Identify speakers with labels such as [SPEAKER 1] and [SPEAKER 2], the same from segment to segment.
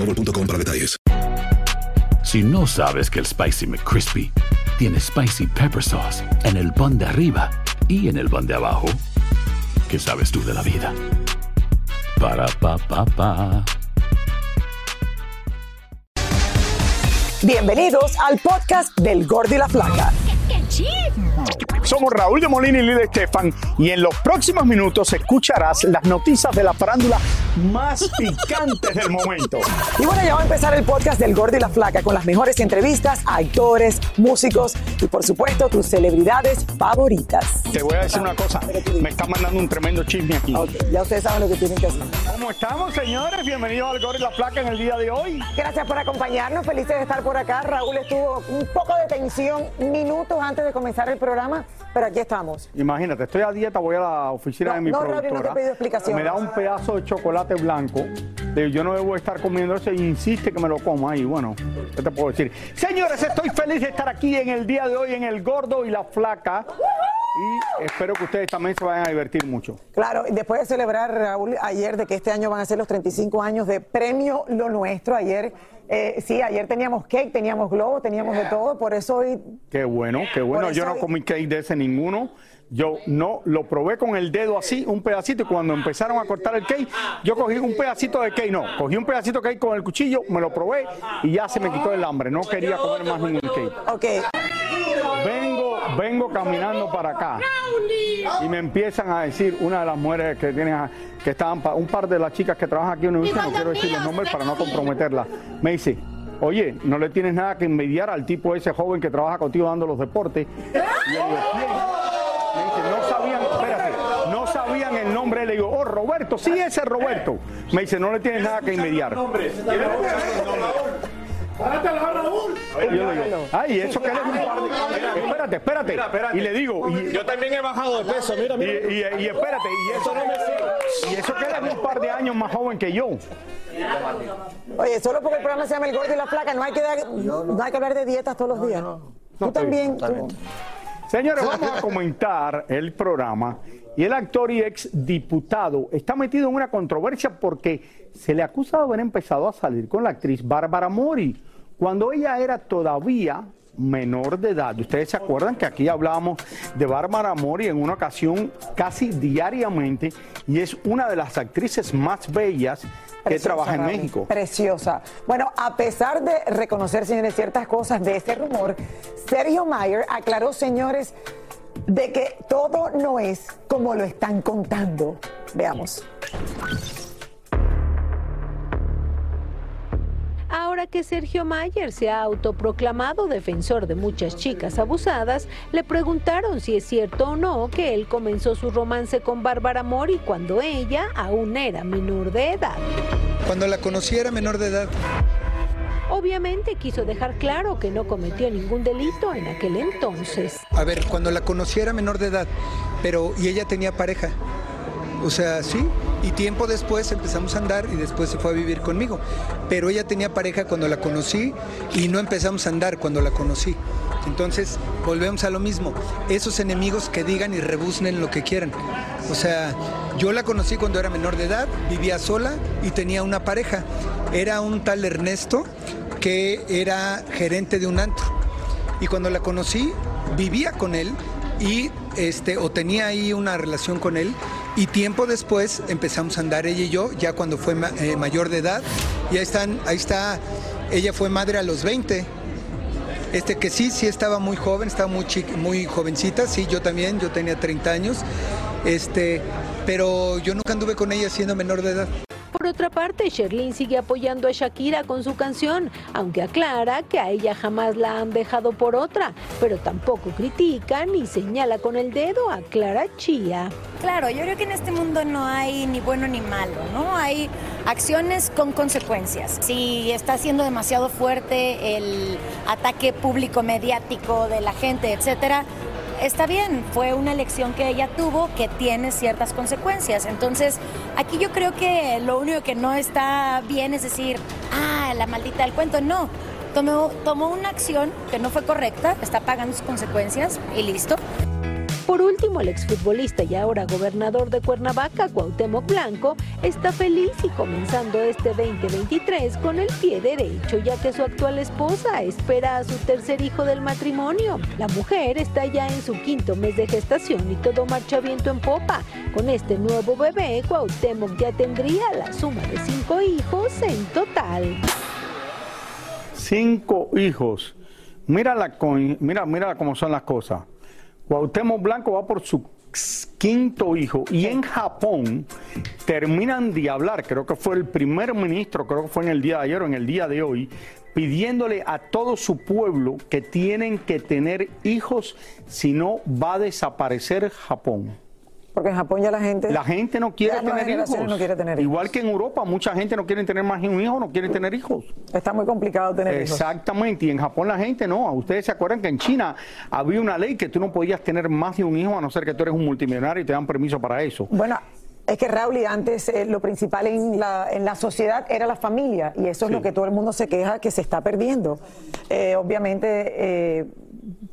[SPEAKER 1] boostmobile.com para detalles.
[SPEAKER 2] Si no sabes que el Spicy McCrispy tiene Spicy Pepper Sauce en el pan de arriba y en el pan de abajo, ¿qué sabes tú de la vida? Para, pa, pa, pa.
[SPEAKER 3] Bienvenidos al podcast del Gordo y la Flaca.
[SPEAKER 4] Somos Raúl de Molina y Lidia Estefan y en los próximos minutos escucharás las noticias de la farándula más picantes del momento.
[SPEAKER 3] Y bueno, ya va a empezar el podcast del Gordo y la Flaca con las mejores entrevistas a actores, músicos y por supuesto tus celebridades favoritas.
[SPEAKER 4] Te voy a decir una cosa, me está mandando un tremendo chisme aquí.
[SPEAKER 3] Ok, ya ustedes saben lo que tienen que hacer.
[SPEAKER 4] ¿Cómo estamos, señores? Bienvenidos al Gordo y la Flaca en el día de hoy.
[SPEAKER 3] Gracias por acompañarnos, felices de estar por acá. Raúl estuvo un poco de tensión minutos antes de comenzar el programa, pero aquí estamos.
[SPEAKER 4] Imagínate, estoy a dieta, voy a la oficina
[SPEAKER 3] No,
[SPEAKER 4] de mi
[SPEAKER 3] no, Raúl, no te he
[SPEAKER 4] productora.
[SPEAKER 3] pedido explicaciones.
[SPEAKER 4] Me da un pedazo de chocolate blanco. Digo, yo no debo estar comiendo eso y insiste que me lo coma ahí. Bueno, ¿qué te puedo decir? Señores, estoy feliz de estar aquí en el día de hoy en El Gordo y la Flaca. Y espero que ustedes también se vayan a divertir mucho.
[SPEAKER 3] Claro, y después de celebrar, Raúl, ayer de que este año van a ser los 35 años de Premio Lo Nuestro, ayer, eh, sí, ayer teníamos cake, teníamos globo, teníamos de todo, por eso hoy
[SPEAKER 4] Qué bueno, qué bueno. Yo no comí cake de ese ninguno. Yo no lo probé con el dedo así, un pedacito, y cuando empezaron a cortar el cake, yo cogí un pedacito de cake, no, cogí un pedacito de cake con el cuchillo, me lo probé y ya se me quitó el hambre. No quería comer más ningún cake.
[SPEAKER 3] Ok,
[SPEAKER 4] Vengo, vengo caminando para acá y me empiezan a decir una de las mujeres que tienen, que estaban, un par de las chicas que trabajan aquí en Univision, no quiero decir los nombres para no comprometerlas, me dice, oye, no le tienes nada que envidiar al tipo ese joven que trabaja contigo dando los deportes. Y yo digo, "¿Quién?". Me dice, no sabían, espérate, no sabían el nombre. Le digo, oh, Roberto, sí, ese es Roberto. Me dice, no le tienes nada que yo le digo, ay, eso que él es un par de... Espérate, espérate. Y le digo, y,
[SPEAKER 5] Yo también he bajado de peso, mira,
[SPEAKER 4] y,
[SPEAKER 5] mira.
[SPEAKER 4] y- y espérate, y eso no me Y eso que él es un par de años más joven que yo.
[SPEAKER 3] oye, solo porque el programa se llama El Gordo y la Flaca, no hay que, dar- no hay que hablar de dietas todos los días. Tú también.
[SPEAKER 4] bien,
[SPEAKER 3] tú-
[SPEAKER 4] Señores, vamos a comentar el programa. Y el actor y ex diputado está metido en una controversia porque se le acusa de haber empezado a salir con la actriz Bárbara Mori cuando ella era todavía menor de edad. Ustedes se acuerdan que aquí hablábamos de Bárbara Mori en una ocasión casi diariamente y es una de las actrices más bellas que
[SPEAKER 3] Preciosa,
[SPEAKER 4] trabaja en México.
[SPEAKER 3] Preciosa. Bueno, a pesar de reconocer, señores, ciertas cosas de ese rumor, Sergio Mayer aclaró, señores, de que todo no es como lo están contando. Veamos.
[SPEAKER 6] Ahora que Sergio Mayer se ha autoproclamado defensor de muchas chicas abusadas, le preguntaron si es cierto o no que él comenzó su romance con Bárbara Mori cuando ella aún era menor de edad.
[SPEAKER 7] Cuando la conocí era menor de edad.
[SPEAKER 6] Obviamente quiso dejar claro que no cometió ningún delito en aquel entonces.
[SPEAKER 7] A ver, cuando la conocí era menor de edad, pero y ella tenía pareja. O sea, sí, y tiempo después empezamos a andar y después se fue a vivir conmigo. Pero ella tenía pareja cuando la conocí y no empezamos a andar cuando la conocí. Entonces, volvemos a lo mismo. Esos enemigos que digan y rebuznen lo que quieran. O sea, yo la conocí cuando era menor de edad, vivía sola y tenía una pareja. Era un tal Ernesto que era gerente de un antro. Y cuando la conocí, vivía con él y este o tenía ahí una relación con él y tiempo después empezamos a andar ella y yo ya cuando fue eh, mayor de edad Y ahí están, ahí está, ella fue madre a los 20. Este que sí, sí estaba muy joven, estaba muy muy jovencita, sí, yo también, yo tenía 30 años. Este, pero yo nunca anduve con ella siendo menor de edad.
[SPEAKER 6] Por otra parte, Sherlyn sigue apoyando a Shakira con su canción, aunque aclara que a ella jamás la han dejado por otra, pero tampoco critica ni señala con el dedo a Clara Chía.
[SPEAKER 5] Claro, yo creo que en este mundo no hay ni bueno ni malo, ¿no? Hay acciones con consecuencias. Si está siendo demasiado fuerte el ataque público mediático de la gente, etcétera, está bien, fue una elección que ella tuvo que tiene ciertas consecuencias. Entonces, aquí yo creo que lo único que no está bien es decir, ah, la maldita del cuento. No, tomó, tomó una acción que no fue correcta, está pagando sus consecuencias y listo.
[SPEAKER 6] Por último, el exfutbolista y ahora gobernador de Cuernavaca, Cuauhtémoc Blanco, está feliz y comenzando este 2023 con el pie derecho, ya que su actual esposa espera a su tercer hijo del matrimonio. La mujer está ya en su quinto mes de gestación y todo marcha viento en popa. Con este nuevo bebé, Cuauhtémoc ya tendría la suma de cinco hijos en total.
[SPEAKER 4] Cinco hijos. Mira, la, mira, mira cómo son las cosas. Cuauhtémoc Blanco va por su quinto hijo y en Japón terminan de hablar, creo que fue el primer ministro, creo que fue en el día de ayer o en el día de hoy, pidiéndole a todo su pueblo que tienen que tener hijos, si no va a desaparecer Japón.
[SPEAKER 3] Porque en Japón ya la gente...
[SPEAKER 4] La gente no quiere, tener hijos. no quiere tener Igual que en Europa, mucha gente no quiere tener más de un hijo, no quiere tener hijos.
[SPEAKER 3] Está muy complicado tener
[SPEAKER 4] hijos. Exactamente, y en Japón la gente no. Ustedes se acuerdan que en China había una ley que tú no podías tener más de un hijo a no ser que tú eres un multimillonario y te dan permiso para eso.
[SPEAKER 3] Bueno, es que Raúl, y antes eh, lo principal en la, en la sociedad era la familia, y eso es lo que todo el mundo se queja que se está perdiendo. Eh, obviamente, eh,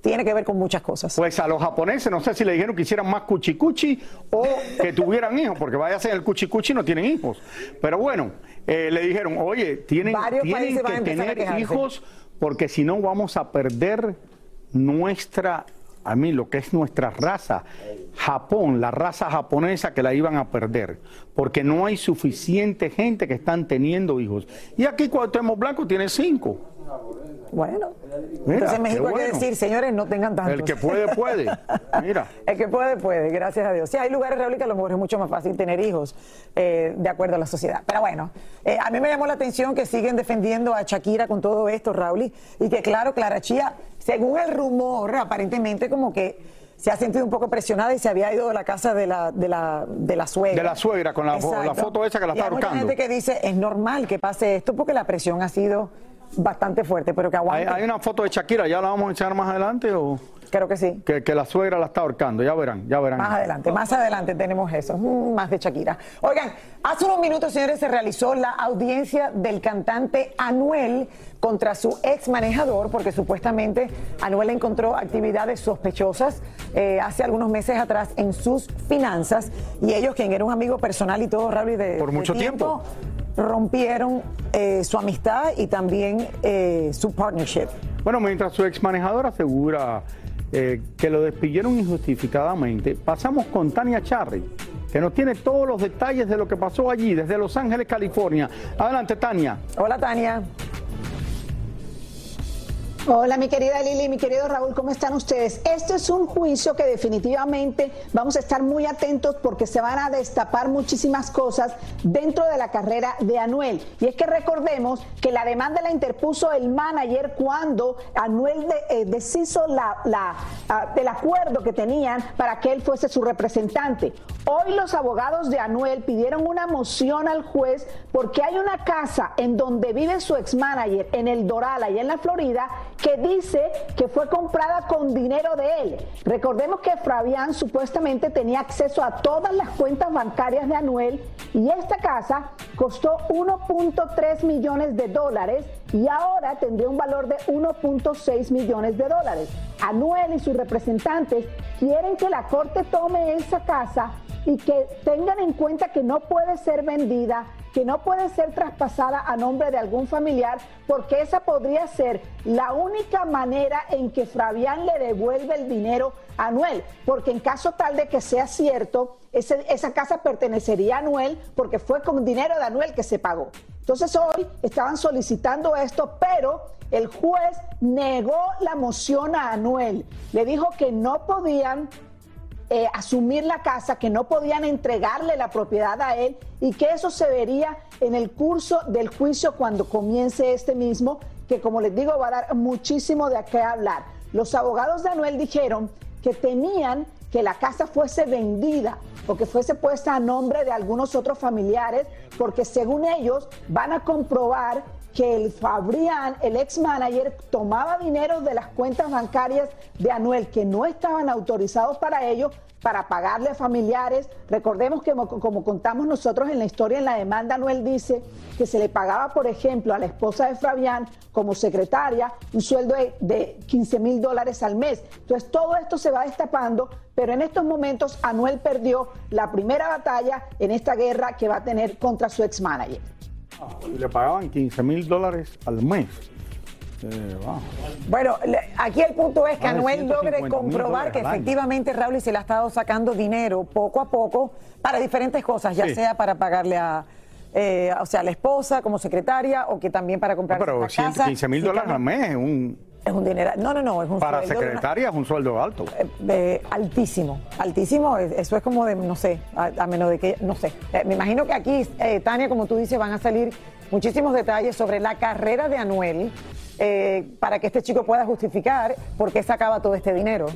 [SPEAKER 3] tiene que ver con muchas cosas.
[SPEAKER 4] Pues a los japoneses no sé si le dijeron que hicieran más cuchicuchi o que tuvieran hijos, porque vaya a ser el cuchicuchi no tienen hijos. Pero bueno, eh, le dijeron, oye, tienen, tienen que tener hijos porque si no vamos a perder nuestra, a mí lo que es nuestra raza. Japón, la raza japonesa que la iban a perder, porque no hay suficiente gente que están teniendo hijos. Y aquí Cuauhtémoc Blanco tiene cinco.
[SPEAKER 3] Bueno, entonces en México hay que decir, señores, no tengan tantos.
[SPEAKER 4] El que puede, puede. Mira.
[SPEAKER 3] El que puede, puede, gracias a Dios. Sí, hay lugares, Raúl, que a lo mejor es mucho más fácil tener hijos eh, de acuerdo a la sociedad. Pero bueno, eh, a mí me llamó la atención que siguen defendiendo a Shakira con todo esto, Raúl, y que claro, Clara Chía, según el rumor, aparentemente como que se ha sentido un poco presionada y se había ido de la casa de la, de la, de la suegra.
[SPEAKER 4] De la suegra, con la, foto esa que la está ahorcando.
[SPEAKER 3] Hay gente que dice, es normal que pase esto porque la presión ha sido bastante fuerte, pero que aguante.
[SPEAKER 4] ¿Hay, una foto de Shakira, ¿ya la vamos a echar más adelante o...?
[SPEAKER 3] Creo que sí.
[SPEAKER 4] Que, la suegra la está ahorcando, ya verán, ya verán.
[SPEAKER 3] Más adelante, más adelante tenemos eso, mm, más de Shakira. Oigan, hace unos minutos, señores, se realizó la audiencia del cantante Anuel contra su ex manejador, porque supuestamente Anuel encontró actividades sospechosas eh, hace algunos meses atrás en sus finanzas, y ellos, quien era un amigo personal y todo, Raúl, de...
[SPEAKER 4] Por mucho tiempo
[SPEAKER 3] rompieron eh, su amistad y también eh, su partnership.
[SPEAKER 4] Bueno, mientras su ex manejador asegura eh, que lo despidieron injustificadamente, pasamos con Tania Charry, que nos tiene todos los detalles de lo que pasó allí, desde Los Ángeles, California. Adelante, Tania.
[SPEAKER 3] Hola, Tania.
[SPEAKER 8] Hola mi querida Lili, mi querido Raúl, ¿cómo están ustedes? Este es un juicio que definitivamente vamos a estar muy atentos porque se van a destapar muchísimas cosas dentro de la carrera de Anuel. Y es que recordemos que la demanda la interpuso el manager cuando Anuel eh, deshizo la, la, ah, acuerdo que tenían para que él fuese su representante. Hoy los abogados de Anuel pidieron una moción al juez porque hay una casa en donde vive su ex manager en el Doral, allá en la Florida, que dice que fue comprada con dinero de él. Recordemos que Fabián supuestamente tenía acceso a todas las cuentas bancarias de Anuel y esta casa costó 1.3 millones de dólares y ahora tendría un valor de 1.6 millones de dólares. Anuel y sus representantes quieren que la corte tome esa casa y que tengan en cuenta que no puede ser vendida que no puede ser traspasada a nombre de algún familiar porque esa podría ser la única manera en que Fabián le devuelve el dinero a Anuel, porque en caso tal de que sea cierto, esa casa pertenecería a Anuel porque fue con dinero de Anuel que se pagó. Entonces hoy estaban solicitando esto, pero el juez negó la moción a Anuel. Le dijo que no podían eh, asumir la casa, que no podían entregarle la propiedad a él y que eso se vería en el curso del juicio cuando comience este mismo, que como les digo va a dar muchísimo de qué hablar. Los abogados de Anuel dijeron que tenían que la casa fuese vendida o que fuese puesta a nombre de algunos otros familiares, porque según ellos van a comprobar que el Fabrián, el ex manager, tomaba dinero de las cuentas bancarias de Anuel que no estaban autorizados para ello para pagarle a familiares. Recordemos que como, contamos nosotros en la historia, en la demanda, Anuel dice que se le pagaba, por ejemplo, a la esposa de Fabián como secretaria un sueldo de, de 15 mil dólares al mes. Entonces todo esto se va destapando, pero en estos momentos Anuel perdió la primera batalla en esta guerra que va a tener contra su ex manager
[SPEAKER 4] le pagaban 15 mil dólares al mes.
[SPEAKER 3] Bueno, aquí el punto es que Anuel logre comprobar que efectivamente Raúl se le ha estado sacando dinero poco a poco para diferentes cosas, ya sea para pagarle a, eh, o sea, a la esposa como secretaria o que también para comprar
[SPEAKER 4] pero una casa. 15 mil dólares al mes es un...
[SPEAKER 3] Es un dinero. No, no, no, es un
[SPEAKER 4] Para secretaria es un sueldo alto.
[SPEAKER 3] Eh, altísimo, altísimo. Eso es como de, no sé, a, menos de que, no sé. Eh, me imagino que aquí, eh, Tania, como tú dices, van a salir muchísimos detalles sobre la carrera de Anuel para que este chico pueda justificar por qué sacaba todo este dinero.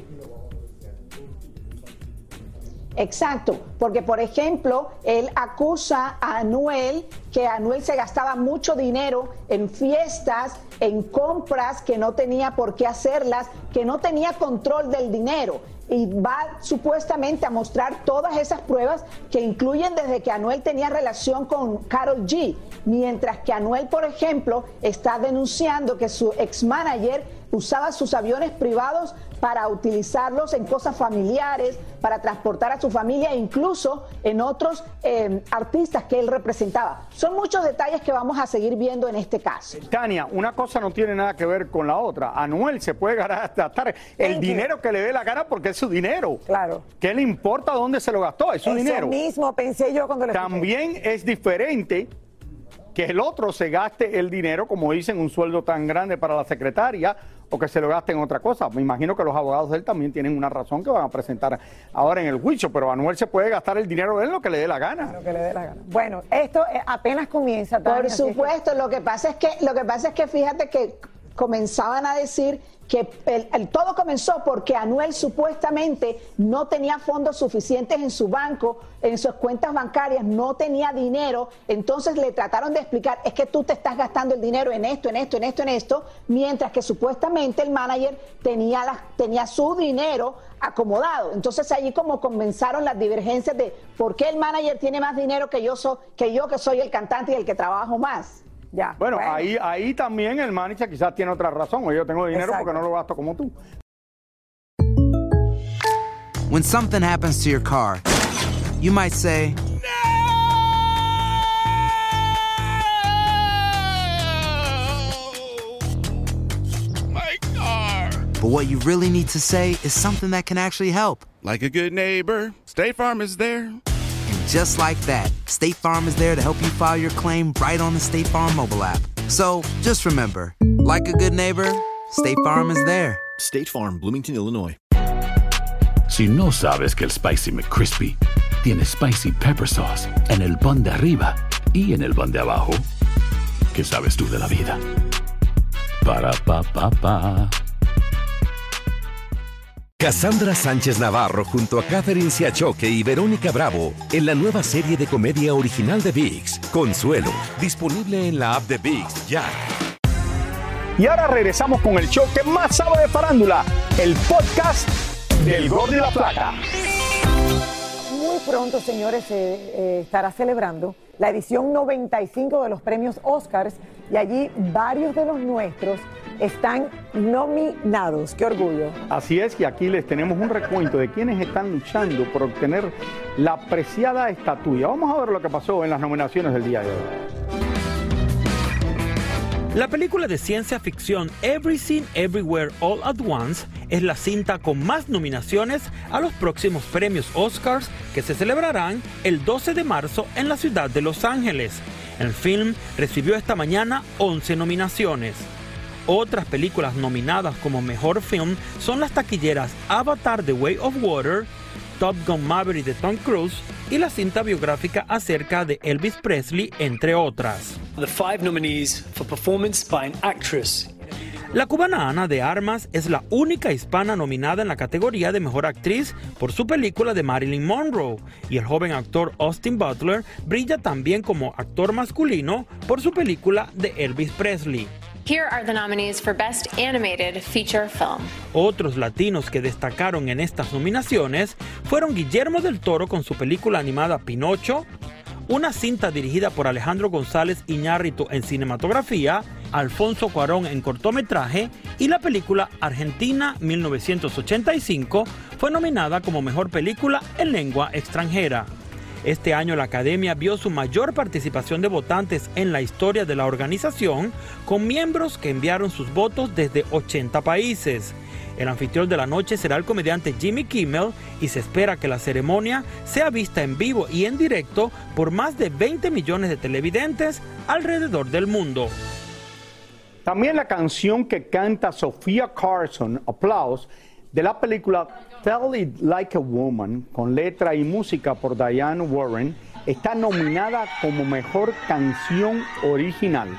[SPEAKER 8] Exacto, porque por ejemplo, él acusa a Anuel que Anuel se gastaba mucho dinero en fiestas, en compras que no tenía por qué hacerlas, que no tenía control del dinero. Y va supuestamente a mostrar todas esas pruebas que incluyen desde que Anuel tenía relación con Carol G. Mientras que Anuel, por ejemplo, está denunciando que su ex manager usaba sus aviones privados para utilizarlos en cosas familiares, para transportar a su familia e incluso en otros eh, artistas que él representaba. Son muchos detalles que vamos a seguir viendo en este caso.
[SPEAKER 4] Tania, una cosa no tiene nada que ver con la otra. Anuel se puede gastar el dinero que le dé la gana porque es su dinero.
[SPEAKER 3] Claro.
[SPEAKER 4] ¿Qué le importa dónde se lo gastó? Es su dinero.
[SPEAKER 3] mismo pensé yo cuando le
[SPEAKER 4] También es diferente que el otro se gaste el dinero, como dicen, un sueldo tan grande para la secretaria o que se lo gaste en otra cosa. Me imagino que los abogados de él también tienen una razón que van a presentar ahora en el juicio, pero Anuel se puede gastar el dinero de él lo que le dé la gana.
[SPEAKER 3] Lo que le dé la gana. Bueno, esto eh, apenas comienza.
[SPEAKER 8] Por supuesto, lo que pasa es que lo que pasa es que fíjate que comenzaban a decir que el, todo comenzó porque Anuel supuestamente no tenía fondos suficientes en su banco, en sus cuentas bancarias, no tenía dinero, entonces le trataron de explicar, es que tú te estás gastando el dinero en esto, en esto, en esto, en esto, mientras que supuestamente el manager tenía, la, tenía su dinero acomodado. Entonces allí como comenzaron las divergencias de por qué el manager tiene más dinero que yo, que yo que soy el cantante y el que trabajo más.
[SPEAKER 4] Bueno, Ahí, ahí también el manager quizás tiene otra razón. Yo tengo dinero porque no lo gasto como tú.
[SPEAKER 9] When something happens to your car, you might say,
[SPEAKER 10] My car.
[SPEAKER 9] But what you really need to say is something that can actually help.
[SPEAKER 10] Like a good neighbor, State Farm is there
[SPEAKER 9] just like that, State Farm is there to help you file your claim right on the State Farm mobile app. So just remember, like a good neighbor, State Farm is there.
[SPEAKER 11] State Farm, Bloomington, Illinois.
[SPEAKER 2] Si no sabes que el Spicy McCrispy tiene Spicy Pepper Sauce en el pan de arriba y en el pan de abajo, ¿qué sabes tú de la vida? Para, pa, pa, pa.
[SPEAKER 12] Cassandra Sánchez Navarro junto a Catherine Siachoque y Verónica Bravo en la nueva serie de comedia original de VIX, Consuelo, disponible en la app de VIX ya.
[SPEAKER 4] Y ahora regresamos con el show que más sabe de farándula, el podcast del Gol de la Plata.
[SPEAKER 3] Muy pronto, señores, se eh, estará celebrando la edición 95 de los premios Oscars y allí varios de los nuestros están nominados. ¡Qué orgullo!
[SPEAKER 4] Así es, y aquí les tenemos un recuento de quienes están luchando por obtener la apreciada estatuilla. Vamos a ver lo que pasó en las nominaciones del día de hoy.
[SPEAKER 13] La película de ciencia ficción Everything Everywhere All at Once es la cinta con más nominaciones a los próximos premios Oscars que se celebrarán el 12 de marzo en la ciudad de Los Ángeles. El film recibió esta mañana 11 nominaciones. Otras películas nominadas como mejor film son las taquilleras Avatar The Way of Water, Top Gun Maverick de Tom Cruise y la cinta biográfica acerca de Elvis Presley, entre otras.
[SPEAKER 14] The five nominees for performance by an actress.
[SPEAKER 13] La cubana Ana de Armas es la única hispana nominada en la categoría de Mejor Actriz por su película de Marilyn Monroe, y el joven actor Austin Butler brilla también como actor masculino por su película de Elvis Presley.
[SPEAKER 15] Here are the nominees for Best Animated Feature Film.
[SPEAKER 13] Otros latinos que destacaron en estas nominaciones fueron Guillermo del Toro con su película animada Pinocho, una cinta dirigida por Alejandro González Iñárritu en cinematografía, Alfonso Cuarón en cortometraje y la película Argentina 1985 fue nominada como mejor película en lengua extranjera. Este año la Academia vio su mayor participación de votantes en la historia de la organización, con miembros que enviaron sus votos desde 80 países. El anfitrión de la noche será el comediante Jimmy Kimmel y se espera que la ceremonia sea vista en vivo y en directo por más de 20 millones de televidentes alrededor del mundo.
[SPEAKER 4] También la canción que canta Sofía Carson, Applause, de la película Tell It Like a Woman, con letra y música por Diane Warren, está nominada como mejor canción original.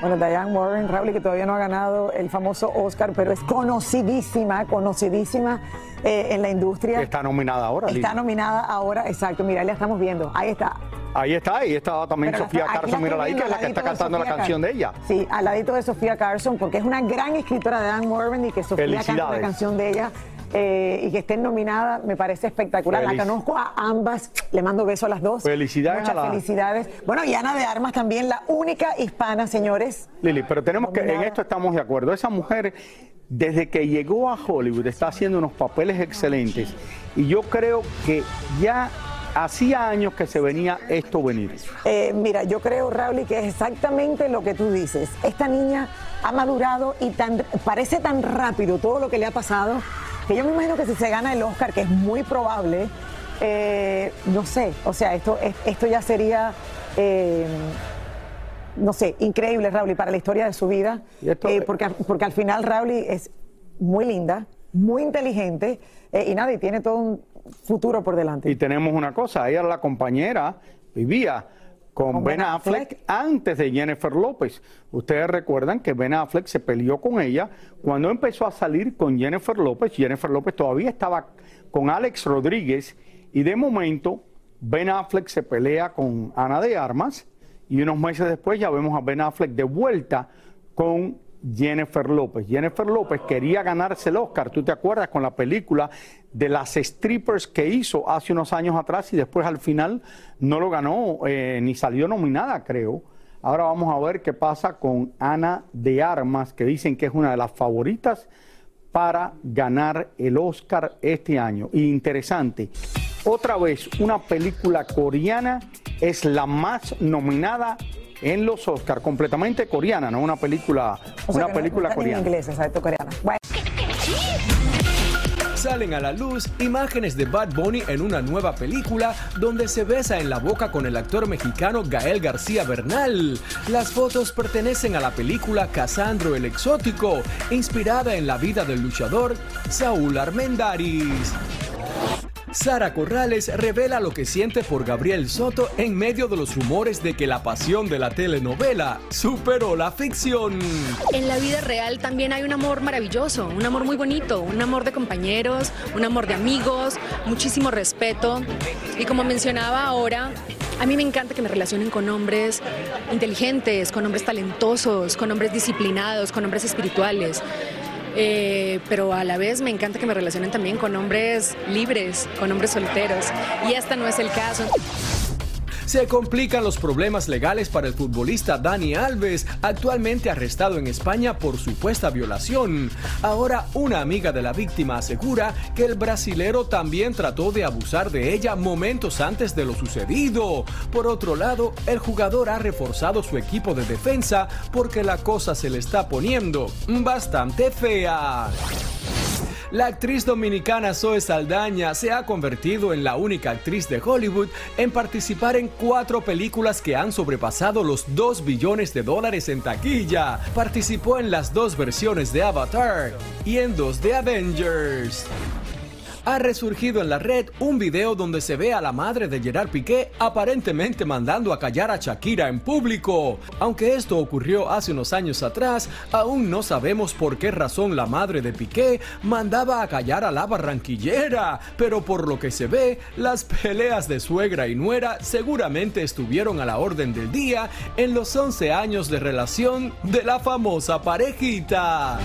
[SPEAKER 3] Bueno, Diane Warren, Raúl, que todavía no ha ganado el famoso Oscar, pero es conocidísima, conocidísima eh, en la industria.
[SPEAKER 4] Está nominada ahora.
[SPEAKER 3] Está nominada ahora, exacto. Mira, ahí la estamos viendo. Ahí está.
[SPEAKER 4] Ahí está, ahí estaba también
[SPEAKER 3] Pero la-
[SPEAKER 4] Sofía
[SPEAKER 3] la
[SPEAKER 4] Carson, mira ahí, que es la que está cantando la canción de ella.
[SPEAKER 3] Sí, al ladito de Sofía Carson, porque es una gran escritora de Dan Warren y que Sofía canta una canción de ella. eh, y que estén nominadas me parece espectacular.
[SPEAKER 4] Feliz-
[SPEAKER 3] La conozco a ambas, le mando besos a las dos.
[SPEAKER 4] Felicidades
[SPEAKER 3] Muchas
[SPEAKER 4] a la-
[SPEAKER 3] felicidades. Bueno, y Ana de Armas también, la única hispana, señores.
[SPEAKER 4] Lili, pero tenemos que, en esto estamos de acuerdo. Esa mujer, desde que llegó a Hollywood, está haciendo unos papeles excelentes. Y yo creo que ya hacía años que se venía esto venir.
[SPEAKER 3] Eh, mira, yo creo, Raúl, que es exactamente lo que tú dices. Esta niña ha madurado y tan, parece tan rápido todo lo que le ha pasado que yo me imagino que si se gana el Oscar, que es muy probable, eh, no sé, o sea, esto, es- esto ya sería, eh, no sé, increíble, Raúl, para la historia de su vida, porque, porque al final Raúl es muy linda, muy inteligente eh, y nada, y tiene todo un futuro por delante.
[SPEAKER 4] Y tenemos una cosa, ella era la compañera, vivía con,
[SPEAKER 3] Con
[SPEAKER 4] Ben
[SPEAKER 3] Ben
[SPEAKER 4] Affleck, antes de Jennifer López. Ustedes recuerdan que Ben Affleck se peleó con ella cuando empezó a salir con Jennifer López. Jennifer López todavía estaba con Alex Rodríguez y de momento Ben Affleck se pelea con Ana de Armas y unos meses después ya vemos a Ben Affleck de vuelta con Jennifer López. Jennifer López quería ganarse el Oscar, ¿tú te acuerdas? Con la película de las strippers que hizo hace unos años atrás y después al final no lo ganó eh, ni salió nominada, creo. Ahora vamos a ver qué pasa con Ana de Armas, que dicen que es una de las favoritas para ganar el Oscar este año. Interesante, otra vez una película coreana es la más nominada en los Oscars, completamente coreana, no una película,
[SPEAKER 3] O sea
[SPEAKER 4] una
[SPEAKER 3] no-
[SPEAKER 4] película
[SPEAKER 3] no en
[SPEAKER 4] coreana.
[SPEAKER 3] inglés, exacto, coreana. Bueno.
[SPEAKER 16] Salen a la luz imágenes de Bad Bunny en una nueva película donde se besa en la boca con el actor mexicano Gael García Bernal. Las fotos pertenecen a la película Casandro el Exótico, inspirada en la vida del luchador Saúl Armendaris. Sara Corrales revela lo que siente por Gabriel Soto en medio de los rumores de que la pasión de la telenovela superó la ficción.
[SPEAKER 17] En la vida real también hay un amor maravilloso, un amor muy bonito, un amor de compañeros, un amor de amigos, muchísimo respeto. Y como mencionaba ahora, a mí me encanta que me relacionen con hombres inteligentes, con hombres talentosos, con hombres disciplinados, con hombres espirituales. Eh, pero a la vez me encanta que me relacionen también con hombres libres, con hombres solteros. Y este no es el caso.
[SPEAKER 16] Se complican los problemas legales para el futbolista Dani Alves, actualmente arrestado en España por supuesta violación. Ahora una amiga de la víctima asegura que el brasilero también trató de abusar de ella momentos antes de lo sucedido. Por otro lado, el jugador ha reforzado su equipo de defensa porque la cosa se le está poniendo bastante fea. La actriz dominicana Zoe Saldaña se ha convertido en la única actriz de Hollywood en participar en cuatro películas que han sobrepasado los 2 billones de dólares en taquilla. Participó en las dos versiones de Avatar y en dos de Avengers ha resurgido en la red un video donde se ve a la madre de Gerard Piqué aparentemente mandando a callar a Shakira en público. Aunque esto ocurrió hace unos años atrás, aún no sabemos por qué razón la madre de Piqué mandaba a callar a la barranquillera, pero por lo que se ve, las peleas de suegra y nuera seguramente estuvieron a la orden del día en los 11 años de relación de la famosa parejita.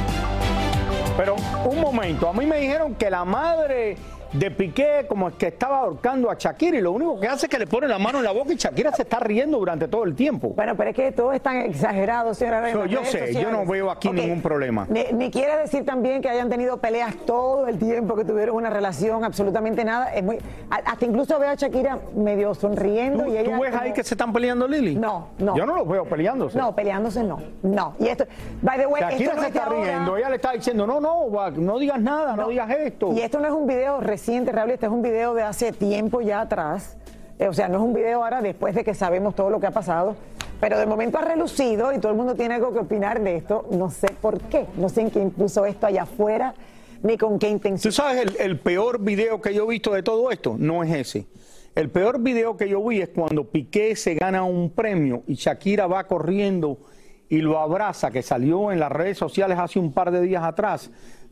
[SPEAKER 4] Pero un momento, a mí me dijeron que la madre de Piqué como es que estaba ahorcando a Shakira y lo único que hace es que le pone la mano en la boca y Shakira se está riendo durante todo el tiempo.
[SPEAKER 3] Bueno, pero es que todo es tan exagerado, señora.
[SPEAKER 4] Yo, yo sé, yo no veo aquí ningún problema.
[SPEAKER 3] Ni, ni, quiere decir también que hayan tenido peleas todo el tiempo, que tuvieron una relación, absolutamente nada. Es muy, hasta incluso veo a Shakira medio sonriendo.
[SPEAKER 4] ¿Tú,
[SPEAKER 3] y ella
[SPEAKER 4] ¿tú ves
[SPEAKER 3] como...
[SPEAKER 4] ahí que se están peleando, Lili?
[SPEAKER 3] No, no.
[SPEAKER 4] Yo no los veo peleándose.
[SPEAKER 3] No, peleándose no. No. Y esto, by the way,
[SPEAKER 4] Shakira
[SPEAKER 3] esto no
[SPEAKER 4] se está
[SPEAKER 3] ahora.
[SPEAKER 4] riendo, ella le está diciendo, no, no, no digas nada, no, digas esto.
[SPEAKER 3] Y esto no es un video reciente, Raúl, este es un video de hace tiempo ya atrás. Eh, o sea, no es un video ahora después de que sabemos todo lo que ha pasado. Pero de momento ha relucido y todo el mundo tiene algo que opinar de esto. No sé por qué. No sé en quién puso esto allá afuera ni con qué intención.
[SPEAKER 4] ¿Tú sabes el, el peor video que yo he visto de todo esto? No es ese. El peor video que yo vi es cuando Piqué se gana un premio y Shakira va corriendo y lo abraza, que salió en las redes sociales hace un par de días atrás.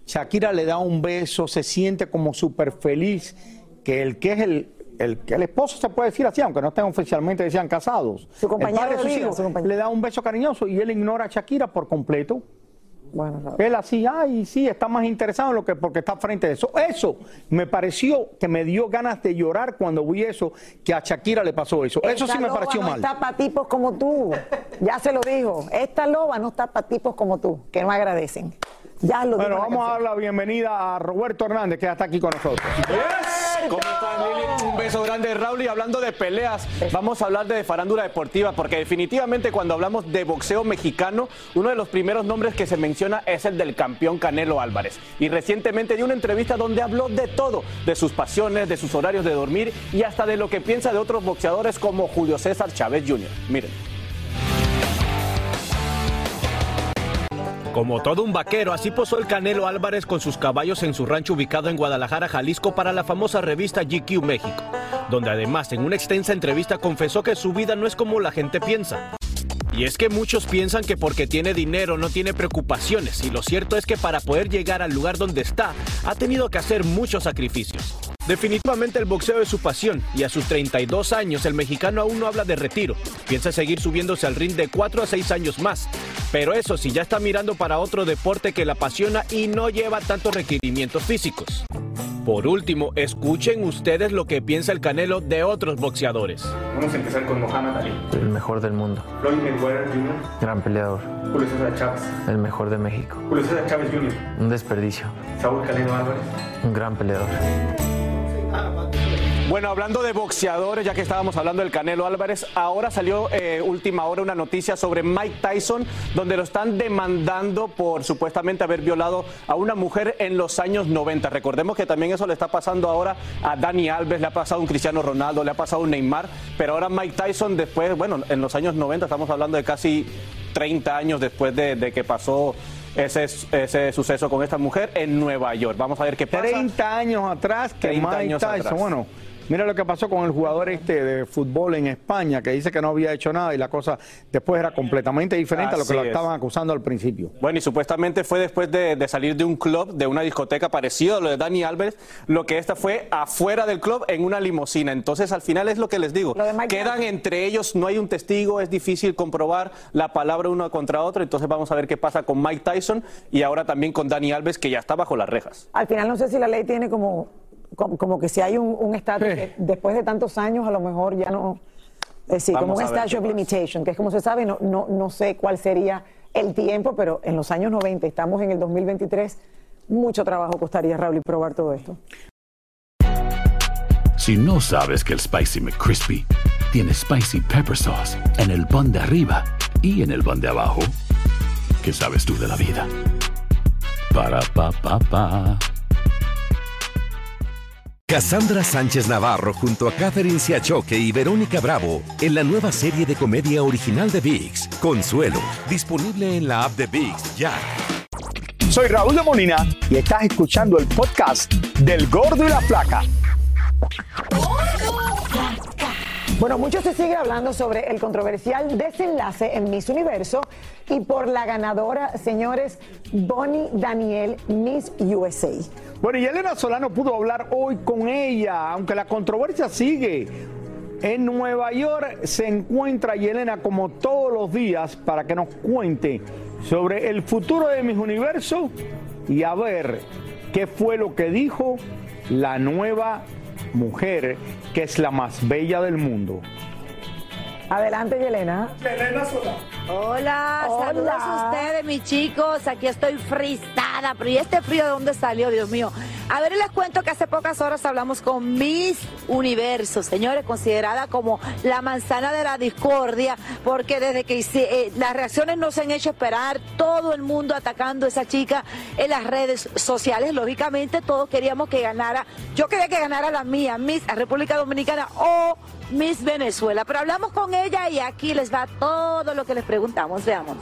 [SPEAKER 4] Shakira le da un beso, se siente como súper feliz, que el que es el, el, que el esposo se puede decir así, aunque no estén oficialmente decían casados.
[SPEAKER 3] Su compañero
[SPEAKER 4] el padre
[SPEAKER 3] de
[SPEAKER 4] sus
[SPEAKER 3] vida,
[SPEAKER 4] hijos
[SPEAKER 3] su compañero.
[SPEAKER 4] le da un beso cariñoso y él ignora a Shakira por completo.
[SPEAKER 3] Bueno.
[SPEAKER 4] Él así, ay, sí, está más interesado en lo que porque está frente a eso. Eso me pareció que me dio ganas de llorar cuando vi eso, que a Shakira le pasó eso. Eso sí me pareció
[SPEAKER 3] no
[SPEAKER 4] mal.
[SPEAKER 3] está para tipos como tú. Ya se lo dijo. Esta loba no está para tipos como tú, que no agradecen. Ya lo
[SPEAKER 4] Bueno, vamos a dar la bienvenida a Roberto Hernández, que ya está aquí con nosotros.
[SPEAKER 18] ¿Cómo están, Lili? Un beso grande, Raúl. Y hablando de peleas, vamos a hablar de farándula deportiva, porque definitivamente cuando hablamos de boxeo mexicano, uno de los primeros nombres que se menciona es el del campeón Canelo Álvarez. Y recientemente dio una entrevista donde habló de todo, de sus pasiones, de sus horarios de dormir y hasta de lo que piensa de otros boxeadores como Julio César Chávez Jr. Miren.
[SPEAKER 19] Como todo un vaquero, así posó el Canelo Álvarez con sus caballos en su rancho ubicado en Guadalajara, Jalisco, para la famosa revista GQ México, donde además en una extensa entrevista confesó que su vida no es como la gente piensa. Y es que muchos piensan que porque tiene dinero no tiene preocupaciones, y lo cierto es que para poder llegar al lugar donde está, ha tenido que hacer muchos sacrificios. Definitivamente el boxeo es su pasión y a sus 32 años el mexicano aún no habla de retiro. Piensa seguir subiéndose al ring de 4 a 6 años más. Pero eso sí, ya está mirando para otro deporte que le apasiona y no lleva tantos requerimientos físicos. Por último, escuchen ustedes lo que piensa el Canelo de otros boxeadores.
[SPEAKER 20] Vamos a empezar con Mohamed Ali.
[SPEAKER 21] El mejor del mundo.
[SPEAKER 20] Floyd Mayweather Jr.
[SPEAKER 21] Gran peleador.
[SPEAKER 20] Julio César Chávez.
[SPEAKER 21] El mejor de México.
[SPEAKER 20] Julio César Chávez Jr.
[SPEAKER 21] Un desperdicio.
[SPEAKER 20] Saúl Canelo Álvarez.
[SPEAKER 21] Un gran peleador.
[SPEAKER 18] Bueno, hablando de boxeadores, ya que estábamos hablando del Canelo Álvarez, ahora salió eh, última hora una noticia sobre Mike Tyson, donde lo están demandando por supuestamente haber violado a una mujer en los años 90. Recordemos que también eso le está pasando ahora a Dani Alves, le ha pasado a un Cristiano Ronaldo, le ha pasado a un Neymar, pero ahora Mike Tyson después, bueno, en los años 90, estamos hablando de casi 30 años después de, de que pasó ese, ese suceso con esta mujer en Nueva York. Vamos a ver qué pasa.
[SPEAKER 4] 30 años atrás que
[SPEAKER 18] 30
[SPEAKER 4] Mike
[SPEAKER 18] años
[SPEAKER 4] Tyson,
[SPEAKER 18] atrás.
[SPEAKER 4] bueno, mira lo que pasó con el jugador este de fútbol en España, que dice que no había hecho nada y la cosa después era completamente diferente a lo que lo
[SPEAKER 18] es.
[SPEAKER 4] estaban acusando al principio.
[SPEAKER 18] Bueno, y supuestamente fue después de, de salir de un club, de una discoteca parecido a lo de Dani Alves, lo que esta fue afuera del club en una limusina. Entonces, al final es lo que les digo. Quedan entre ellos, no hay un testigo, es difícil comprobar la palabra uno contra otro. Entonces, vamos a ver qué pasa con Mike Tyson y ahora también con Dani Alves, que ya está bajo las rejas.
[SPEAKER 3] Al final no sé si la ley tiene como, como, como que si hay un un estatus que después de tantos años a lo mejor ya no, Eh, sí, como
[SPEAKER 18] Vamos
[SPEAKER 3] un
[SPEAKER 18] a ver
[SPEAKER 3] statute of limitation, que es como se sabe, no, no, no sé cuál sería el tiempo, pero en los años 90, estamos en el 2023, mucho trabajo costaría, Raúl, y probar todo esto.
[SPEAKER 2] Si no sabes que el Spicy McCrispy tiene Spicy Pepper Sauce en el pan de arriba y en el pan de abajo, ¿qué sabes tú de la vida? Para, pa, pa, pa.
[SPEAKER 12] Cassandra Sánchez Navarro junto a Catherine Siachoque y Verónica Bravo en la nueva serie de comedia original de VIX, Consuelo, disponible en la app de VIX ya.
[SPEAKER 22] Soy Raúl de Molina y estás escuchando el podcast del Gordo y la Flaca.
[SPEAKER 3] Bueno, mucho se sigue hablando sobre el controversial desenlace en Miss Universo y por la ganadora, señores, Bonnie Daniel, Miss USA.
[SPEAKER 4] Bueno, y Elena Solano pudo hablar hoy con ella, aunque la controversia sigue. En Nueva York se encuentra Yelena como todos los días para que nos cuente sobre el futuro de Miss Universo y a ver qué fue lo que dijo la nueva mujer que es la más bella del mundo.
[SPEAKER 3] Adelante, Yelena.
[SPEAKER 4] Elena Solano.
[SPEAKER 23] Hola,
[SPEAKER 3] Hola.
[SPEAKER 23] saludos a ustedes, mis chicos. Aquí estoy fristada, pero ¿y este frío de dónde salió, Dios mío? A ver, les cuento que hace pocas horas hablamos con Miss Universo, señores, considerada como la manzana de la discordia, porque desde que hice- eh, las reacciones no se han hecho esperar, todo el mundo atacando a esa chica en las redes sociales. Lógicamente, todos queríamos que ganara. Yo quería que ganara la mía, Miss República Dominicana o Miss Venezuela. Pero hablamos con ella y aquí les va todo lo que les preguntamos. Veamos.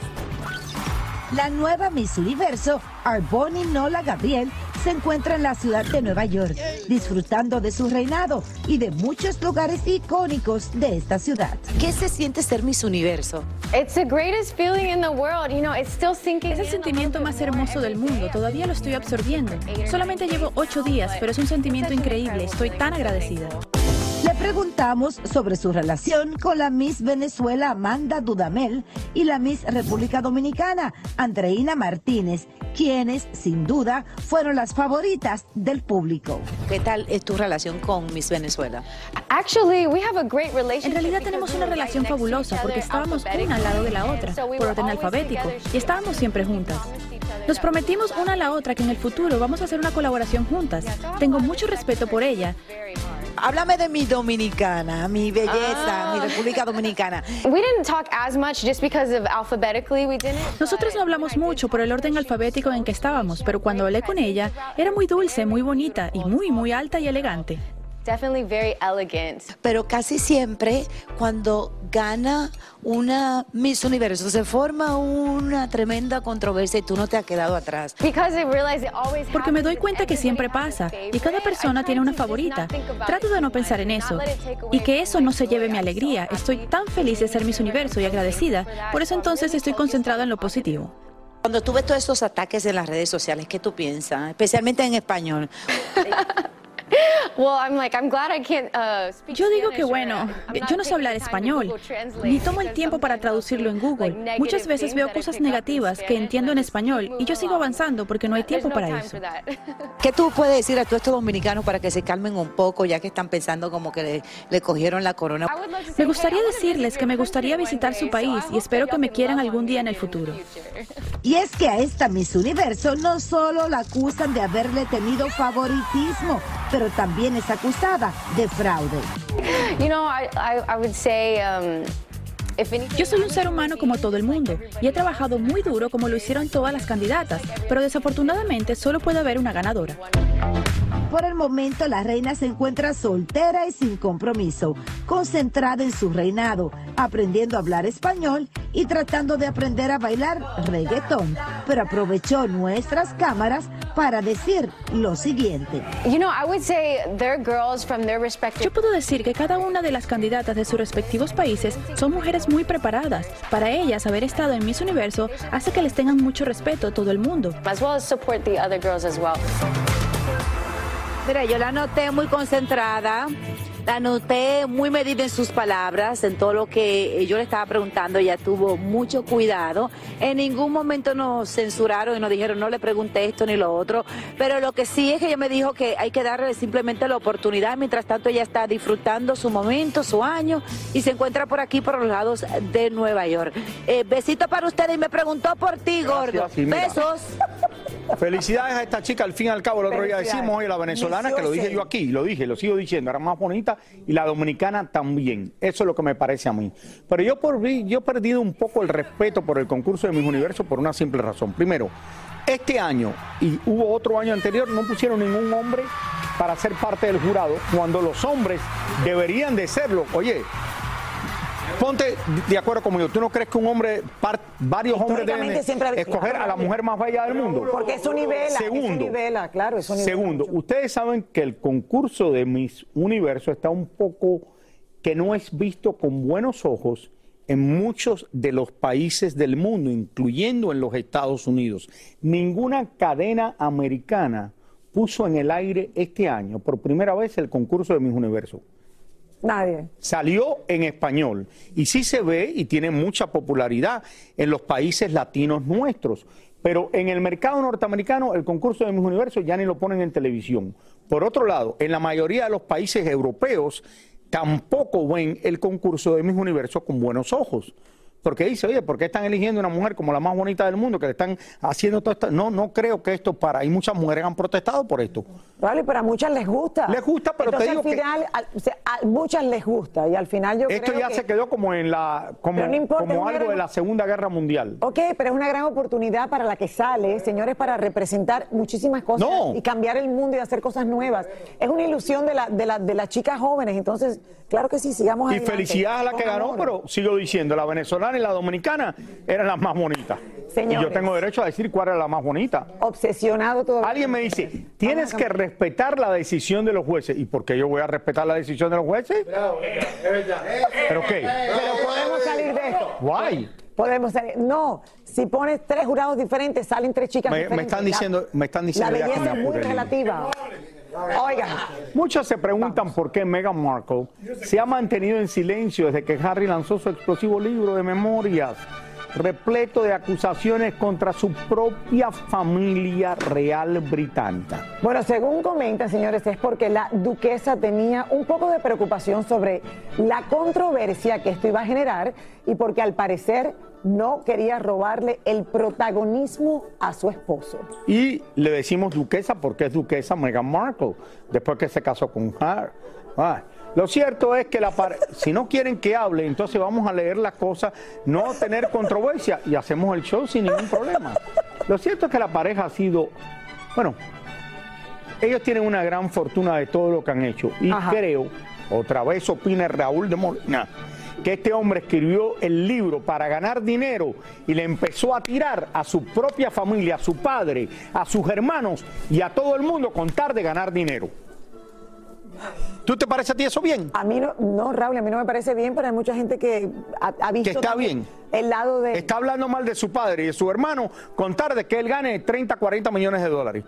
[SPEAKER 24] La nueva Miss Universo, Arboni Nola Gabriel, se encuentra en la ciudad de Nueva York, disfrutando de su reinado y de muchos lugares icónicos de esta ciudad.
[SPEAKER 23] ¿Qué se siente ser Miss Universo?
[SPEAKER 15] It's the greatest feeling in the world. You know, it's still sinking.
[SPEAKER 25] Es el sentimiento más hermoso del mundo, todavía lo estoy absorbiendo. Solamente llevo ocho días, pero es un sentimiento increíble, estoy tan agradecida.
[SPEAKER 24] Preguntamos sobre su relación con la Miss Venezuela Amanda Dudamel y la Miss República Dominicana Andreina Martínez, quienes, sin duda, fueron las favoritas del público.
[SPEAKER 23] ¿Qué tal es tu relación con Miss Venezuela?
[SPEAKER 15] Actually, we have a great relationship.
[SPEAKER 25] En realidad tenemos una relación fabulosa porque estábamos una al lado de la otra, por orden alfabético, y estábamos siempre juntas. Nos prometimos una a la otra que en el futuro vamos a hacer una colaboración juntas. Tengo mucho respeto por ella.
[SPEAKER 23] Háblame de mi dominicana, mi belleza, mi República Dominicana.
[SPEAKER 15] We didn't talk as much just because of alphabetically we didn't.
[SPEAKER 25] Nosotros no hablamos mucho por el orden alfabético en que estábamos, pero cuando hablé con ella, era muy dulce, muy bonita y muy, muy alta y elegante.
[SPEAKER 15] Definitely very elegant.
[SPEAKER 23] Pero casi siempre cuando gana una Miss Universo se forma una tremenda controversia y tú no te has quedado atrás.
[SPEAKER 15] Because I realized it always
[SPEAKER 25] Porque me doy cuenta que siempre pasa y cada persona tiene una favorita. Trato de no pensar en eso y que eso no se lleve mi alegría. Estoy tan feliz de ser Miss Universo y agradecida. Por eso entonces estoy concentrada en lo positivo.
[SPEAKER 23] Cuando tú ves todos estos ataques en las redes sociales, ¿qué tú piensas? Especialmente en español.
[SPEAKER 25] Yo digo que bueno,
[SPEAKER 15] I'm not
[SPEAKER 25] yo no sé hablar español, ni tomo el tiempo para traducirlo en Google. Muchas veces veo cosas negativas que entiendo en español y yo sigo avanzando porque no hay tiempo para eso.
[SPEAKER 23] ¿Qué tú puedes decir a todos estos dominicanos para que se calmen un poco ya que están pensando como que le, le cogieron la corona?
[SPEAKER 25] Me gustaría decirles que me gustaría visitar su país y espero que me quieran algún día en el futuro.
[SPEAKER 24] Y es que a esta Miss Universo no solo la acusan de haberle tenido favoritismo, pero también es acusada de fraude.
[SPEAKER 15] You know, I, I, I would say, um,
[SPEAKER 25] Yo soy un ser humano como todo el mundo y he trabajado muy duro como lo hicieron todas las candidatas, pero desafortunadamente solo puede haber una ganadora.
[SPEAKER 24] Por el momento, la reina se encuentra soltera y sin compromiso, concentrada en su reinado, aprendiendo a hablar español y tratando de aprender a bailar reggaetón. Pero aprovechó nuestras cámaras para decir lo siguiente.
[SPEAKER 15] you know, I would say they're girls from their respective.
[SPEAKER 25] Yo puedo decir que cada una de las candidatas de sus respectivos países son mujeres muy preparadas. Para ellas, haber estado en Miss Universo hace que les tengan mucho respeto a todo el mundo.
[SPEAKER 15] As well as support the other girls as well.
[SPEAKER 23] Mira, yo la noté muy concentrada, La noté muy medida en sus palabras, en todo lo que yo le estaba preguntando. Ella tuvo mucho cuidado. En ningún momento nos censuraron y nos dijeron no le pregunté esto ni lo otro. Pero lo que sí es que ella me dijo que hay que darle simplemente la oportunidad. Mientras tanto, ella está disfrutando su momento, su año y se encuentra por aquí, por los lados de Nueva York. Eh, besito para ustedes y me preguntó por ti, gordo.
[SPEAKER 4] y mira.
[SPEAKER 23] Besos.
[SPEAKER 4] Felicidades a esta chica, al fin y al cabo, el otro día decimos, oye, la venezolana, que lo dije yo aquí, lo dije, lo sigo diciendo, era más bonita, y la dominicana también. Eso es lo que me parece a mí. Pero yo, por, yo he perdido un poco el respeto por el concurso de mis universos por una simple razón. Primero, este año, y hubo otro año anterior, no pusieron ningún hombre para ser parte del jurado, cuando los hombres deberían de serlo. Oye, Ponte de acuerdo conmigo. ¿Tú no crees que un hombre, par- varios hombres deben
[SPEAKER 3] siempre
[SPEAKER 4] escoger a la mujer más bella del mundo?
[SPEAKER 3] Porque eso nivela, eso
[SPEAKER 4] Segundo,
[SPEAKER 3] nivela, claro, eso nivela.
[SPEAKER 4] Segundo, ustedes saben que el concurso de Miss Universo está un poco que no es visto con buenos ojos en muchos de los países del mundo, incluyendo en los Estados Unidos. Ninguna cadena americana puso en el aire este año por primera vez el concurso de Miss Universo.
[SPEAKER 3] Nadie.
[SPEAKER 4] Salió en español y sí se ve y tiene mucha popularidad en los países latinos nuestros. Pero en el mercado norteamericano el concurso de Miss Universo ya ni lo ponen en televisión. Por otro lado, en la mayoría de los países europeos tampoco ven el concurso de Miss Universo con buenos ojos. Porque dice, oye, ¿por qué están eligiendo una mujer como la más bonita del mundo que le están haciendo todo esto? No, no creo que esto para. Y muchas mujeres han protestado por esto.
[SPEAKER 3] Vale, pero a muchas les gusta.
[SPEAKER 4] Les gusta, pero te
[SPEAKER 3] Entonces,
[SPEAKER 4] digo
[SPEAKER 3] al
[SPEAKER 4] que-
[SPEAKER 3] final, al- o sea, a muchas les gusta y al final yo
[SPEAKER 4] Esto
[SPEAKER 3] creo
[SPEAKER 4] ya
[SPEAKER 3] que-
[SPEAKER 4] se quedó como en la como,
[SPEAKER 3] no importa,
[SPEAKER 4] como algo de la Segunda Guerra Mundial.
[SPEAKER 3] Ok, pero es una gran oportunidad para la que sale, señores, para representar muchísimas cosas
[SPEAKER 4] No.
[SPEAKER 3] y cambiar el mundo y hacer cosas nuevas. Es una ilusión de, la, de, la- de las chicas jóvenes, entonces, claro que sí, sigamos
[SPEAKER 4] Y
[SPEAKER 3] adelante.
[SPEAKER 4] felicidades a la que ganó,
[SPEAKER 3] amor.
[SPEAKER 4] pero sigo diciendo, la venezolana y la dominicana eran las más bonitas. Y
[SPEAKER 3] Señores.
[SPEAKER 4] yo tengo derecho a decir cuál era la más bonita.
[SPEAKER 3] Obsesionado todo.
[SPEAKER 4] Alguien me dice, tienes que respetar la decisión de los jueces. ¿Y por qué yo voy a respetar la decisión de los jueces? ¿Pero qué?
[SPEAKER 3] Pero podemos salir de esto.
[SPEAKER 4] Guay.
[SPEAKER 3] Podemos salir. No, si pones tres jurados diferentes, salen tres chicas
[SPEAKER 4] Me, están
[SPEAKER 3] La-
[SPEAKER 4] diciendo, me están diciendo
[SPEAKER 3] La belleza es muy relativa. Oigan,
[SPEAKER 4] Muchos se preguntan por qué Meghan Markle se ha mantenido en silencio desde que Harry lanzó su explosivo libro de memorias, repleto de acusaciones contra su propia familia real británica.
[SPEAKER 3] Bueno, según comentan, señores, es porque la duquesa tenía un poco de preocupación sobre la controversia que esto iba a generar y porque al parecer no quería robarle el protagonismo a su esposo.
[SPEAKER 4] Y le decimos duquesa porque es duquesa Meghan Markle, después que se casó con Harry. Ah, Lo cierto es que la si no quieren que hable, entonces vamos a leer las cosas, no tener controversia y hacemos el show sin ningún problema. Lo cierto es que la pareja ha sido, bueno, ellos tienen una gran fortuna de todo lo que han hecho y
[SPEAKER 3] Ajá.
[SPEAKER 4] creo, otra vez opina Raúl de Molina, que este hombre escribió el libro para ganar dinero y le empezó a tirar a su propia familia, a su padre, a sus hermanos y a todo el mundo con tal de ganar dinero. ¿Tú te parece a ti eso bien?
[SPEAKER 3] A mí no, no, Raúl, a mí no me parece bien, pero hay mucha gente que ha, ha visto
[SPEAKER 4] Que está bien.
[SPEAKER 3] el lado de...
[SPEAKER 4] Está hablando mal de su padre y de su hermano con tal de que él gane 30, 40 millones de dólares.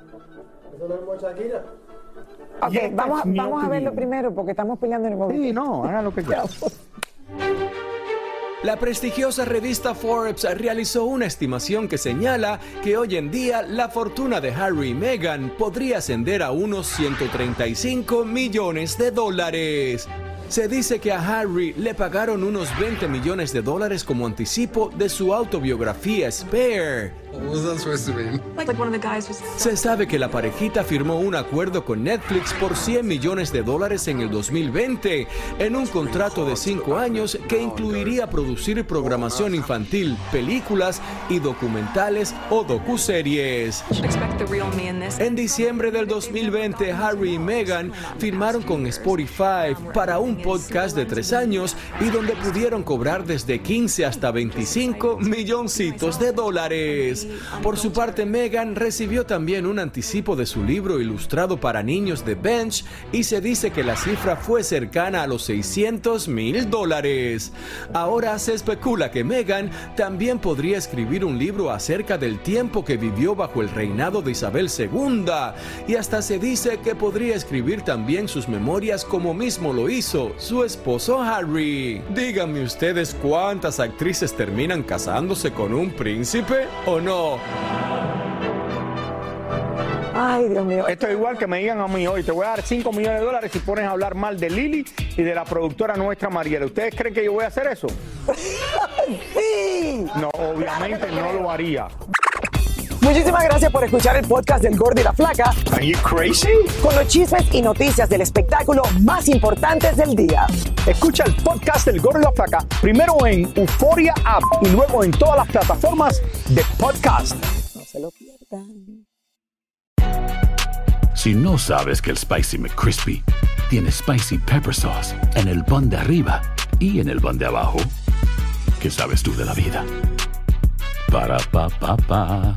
[SPEAKER 3] Ok,
[SPEAKER 4] Y esta
[SPEAKER 3] vamos,
[SPEAKER 4] es mi
[SPEAKER 3] vamos a verlo primero porque estamos peleando en el momento.
[SPEAKER 4] Sí, no, hagan lo que quieran.
[SPEAKER 16] La prestigiosa revista Forbes realizó una estimación que señala que hoy en día la fortuna de Harry y Meghan podría ascender a unos 135 millones de dólares. Se dice que a Harry le pagaron unos 20 millones de dólares como anticipo de su autobiografía Spare. Se sabe que la parejita firmó un acuerdo con Netflix por 100 millones de dólares en el 2020, en un contrato de 5 años que incluiría producir programación infantil, películas y documentales o docuseries. En diciembre del 2020, Harry y Meghan firmaron con Spotify para un podcast de tres años y donde pudieron cobrar desde 15 hasta 25 milloncitos de dólares. Por su parte, Megan recibió también un anticipo de su libro ilustrado para niños de Bench y se dice que la cifra fue cercana a los 600 mil dólares. Ahora se especula que Megan también podría escribir un libro acerca del tiempo que vivió bajo el reinado de Isabel II y hasta se dice que podría escribir también sus memorias como mismo lo hizo su esposo Harry. Díganme ustedes cuántas actrices terminan casándose con un príncipe o no.
[SPEAKER 3] Ay, Dios mío.
[SPEAKER 4] Esto es igual que me digan a mí hoy, te voy a dar 5 millones de dólares si pones a hablar mal de Lili y de la productora nuestra Mariela. ¿Ustedes creen que yo voy a hacer eso?
[SPEAKER 3] sí.
[SPEAKER 4] No, obviamente no lo haría.
[SPEAKER 3] Muchísimas gracias por escuchar el podcast del Gordo y la Flaca.
[SPEAKER 22] Are you crazy?
[SPEAKER 3] Con los chismes y noticias del espectáculo más importantes del día.
[SPEAKER 22] Escucha el podcast del Gordo y la Flaca primero en Euforia App y luego en todas las plataformas de podcast.
[SPEAKER 3] No se lo pierdan.
[SPEAKER 2] Si no sabes que el Spicy McCrispy tiene Spicy Pepper Sauce en el pan de arriba y en el pan de abajo, ¿qué sabes tú de la vida? Para, pa, pa, pa.